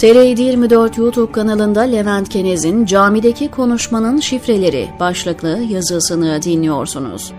TR724 YouTube kanalında Levent Kenez'in Camideki Konuşmanın Şifreleri başlıklı yazısını dinliyorsunuz.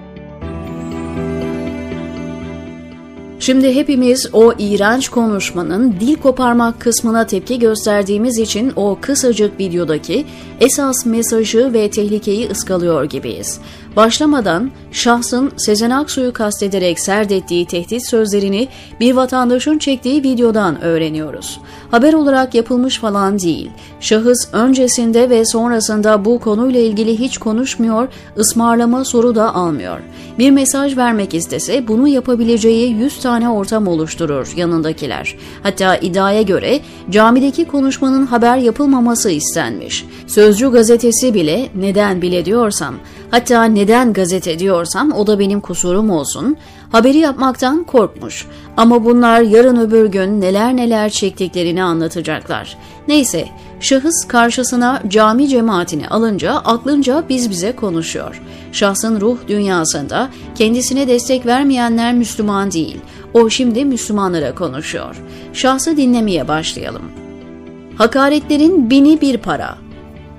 Şimdi hepimiz o iğrenç konuşmanın dil koparmak kısmına tepki gösterdiğimiz için o kısacık videodaki esas mesajı ve tehlikeyi ıskalıyor gibiyiz. Başlamadan şahsın Sezen Aksu'yu kastederek serdettiği tehdit sözlerini bir vatandaşın çektiği videodan öğreniyoruz. Haber olarak yapılmış falan değil. Şahıs öncesinde ve sonrasında bu konuyla ilgili hiç konuşmuyor, ısmarlama soru da almıyor. Bir mesaj vermek istese bunu yapabileceği 100 tane ortam oluşturur yanındakiler. Hatta iddiaya göre camideki konuşmanın haber yapılmaması istenmiş. Sözcü gazetesi bile neden bile diyorsam Hatta neden gazete diyorsam o da benim kusurum olsun. Haberi yapmaktan korkmuş. Ama bunlar yarın öbür gün neler neler çektiklerini anlatacaklar. Neyse, şahıs karşısına cami cemaatini alınca aklınca biz bize konuşuyor. Şahsın ruh dünyasında kendisine destek vermeyenler Müslüman değil. O şimdi Müslümanlara konuşuyor. Şahsı dinlemeye başlayalım. Hakaretlerin bini bir para.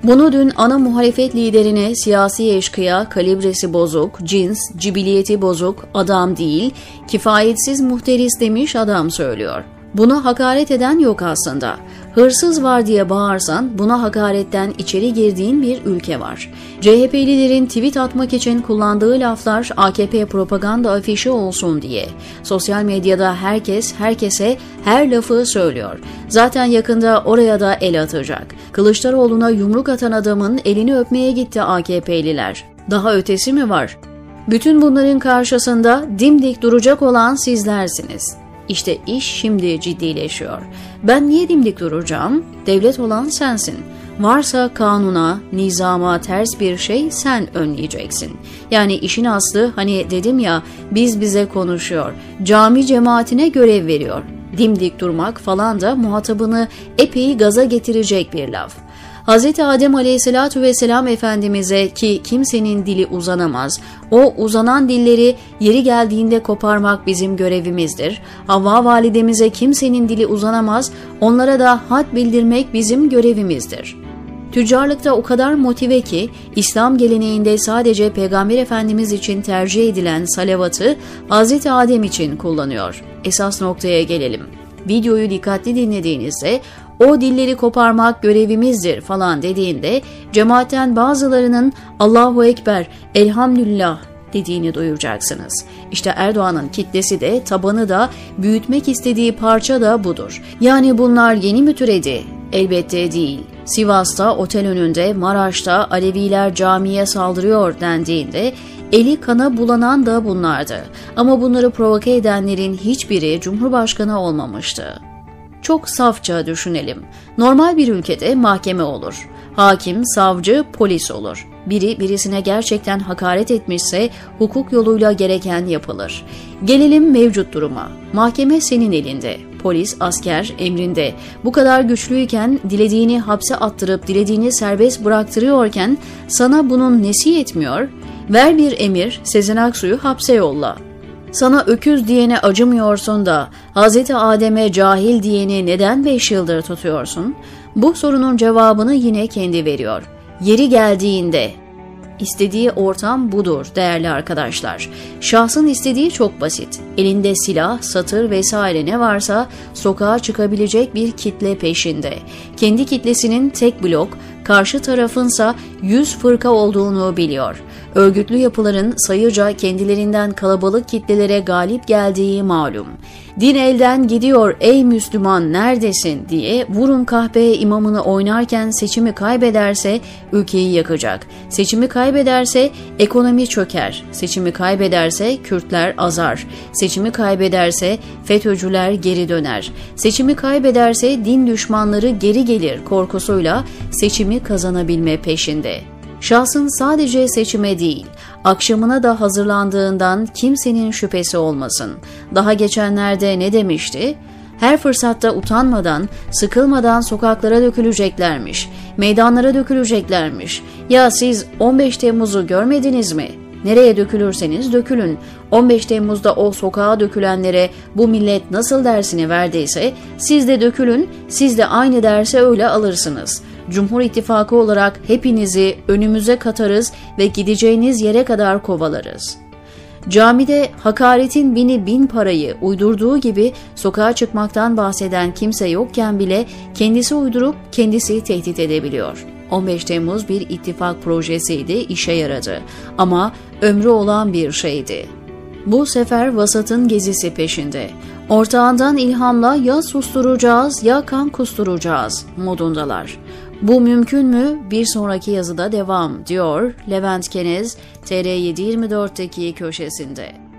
Bunu dün ana muhalefet liderine siyasi eşkıya, kalibresi bozuk, cins, cibiliyeti bozuk, adam değil, kifayetsiz muhteris demiş adam söylüyor. Buna hakaret eden yok aslında. Hırsız var diye bağırsan buna hakaretten içeri girdiğin bir ülke var. CHP'lilerin tweet atmak için kullandığı laflar AKP propaganda afişi olsun diye. Sosyal medyada herkes herkese her lafı söylüyor. Zaten yakında oraya da el atacak. Kılıçdaroğlu'na yumruk atan adamın elini öpmeye gitti AKP'liler. Daha ötesi mi var? Bütün bunların karşısında dimdik duracak olan sizlersiniz. İşte iş şimdi ciddileşiyor. Ben niye dimdik duracağım? Devlet olan sensin. Varsa kanuna, nizama ters bir şey sen önleyeceksin. Yani işin aslı hani dedim ya biz bize konuşuyor. Cami cemaatine görev veriyor. Dimdik durmak falan da muhatabını epey gaza getirecek bir laf. Hz. Adem aleyhissalatu vesselam Efendimiz'e ki kimsenin dili uzanamaz, o uzanan dilleri yeri geldiğinde koparmak bizim görevimizdir. Havva validemize kimsenin dili uzanamaz, onlara da had bildirmek bizim görevimizdir.'' Tüccarlıkta o kadar motive ki İslam geleneğinde sadece Peygamber Efendimiz için tercih edilen salavatı Hz. Adem için kullanıyor. Esas noktaya gelelim. Videoyu dikkatli dinlediğinizde o dilleri koparmak görevimizdir falan dediğinde cemaatten bazılarının Allahu Ekber, Elhamdülillah dediğini duyacaksınız. İşte Erdoğan'ın kitlesi de tabanı da büyütmek istediği parça da budur. Yani bunlar yeni mi türedi? Elbette değil. Sivas'ta otel önünde Maraş'ta Aleviler camiye saldırıyor dendiğinde eli kana bulanan da bunlardı. Ama bunları provoke edenlerin hiçbiri Cumhurbaşkanı olmamıştı. Çok safça düşünelim. Normal bir ülkede mahkeme olur. Hakim, savcı, polis olur. Biri birisine gerçekten hakaret etmişse hukuk yoluyla gereken yapılır. Gelelim mevcut duruma. Mahkeme senin elinde. Polis, asker emrinde. Bu kadar güçlüyken, dilediğini hapse attırıp dilediğini serbest bıraktırıyorken sana bunun nesi yetmiyor? Ver bir emir, Sezen Aksu'yu hapse yolla. Sana öküz diyene acımıyorsun da Hz. Adem'e cahil diyeni neden beş yıldır tutuyorsun? Bu sorunun cevabını yine kendi veriyor. Yeri geldiğinde İstediği ortam budur değerli arkadaşlar. Şahsın istediği çok basit. Elinde silah, satır vesaire ne varsa sokağa çıkabilecek bir kitle peşinde. Kendi kitlesinin tek blok, karşı tarafınsa yüz fırka olduğunu biliyor. Örgütlü yapıların sayıca kendilerinden kalabalık kitlelere galip geldiği malum. Din elden gidiyor ey Müslüman neredesin diye vurun kahpe imamını oynarken seçimi kaybederse ülkeyi yakacak. Seçimi kaybederse ekonomi çöker. Seçimi kaybederse Kürtler azar. Seçimi kaybederse FETÖ'cüler geri döner. Seçimi kaybederse din düşmanları geri gelir korkusuyla seçimi kazanabilme peşinde. Şahsın sadece seçime değil, akşamına da hazırlandığından kimsenin şüphesi olmasın. Daha geçenlerde ne demişti? Her fırsatta utanmadan, sıkılmadan sokaklara döküleceklermiş, meydanlara döküleceklermiş. Ya siz 15 Temmuz'u görmediniz mi? Nereye dökülürseniz dökülün. 15 Temmuz'da o sokağa dökülenlere bu millet nasıl dersini verdiyse siz de dökülün, siz de aynı derse öyle alırsınız. Cumhur İttifakı olarak hepinizi önümüze katarız ve gideceğiniz yere kadar kovalarız.'' Camide hakaretin bini bin parayı uydurduğu gibi sokağa çıkmaktan bahseden kimse yokken bile kendisi uydurup kendisi tehdit edebiliyor. 15 Temmuz bir ittifak projesiydi, işe yaradı. Ama ömrü olan bir şeydi. Bu sefer vasatın gezisi peşinde. Ortağından ilhamla ya susturacağız ya kan kusturacağız modundalar. Bu mümkün mü? Bir sonraki yazıda devam diyor Levent Kenez TR724'teki köşesinde.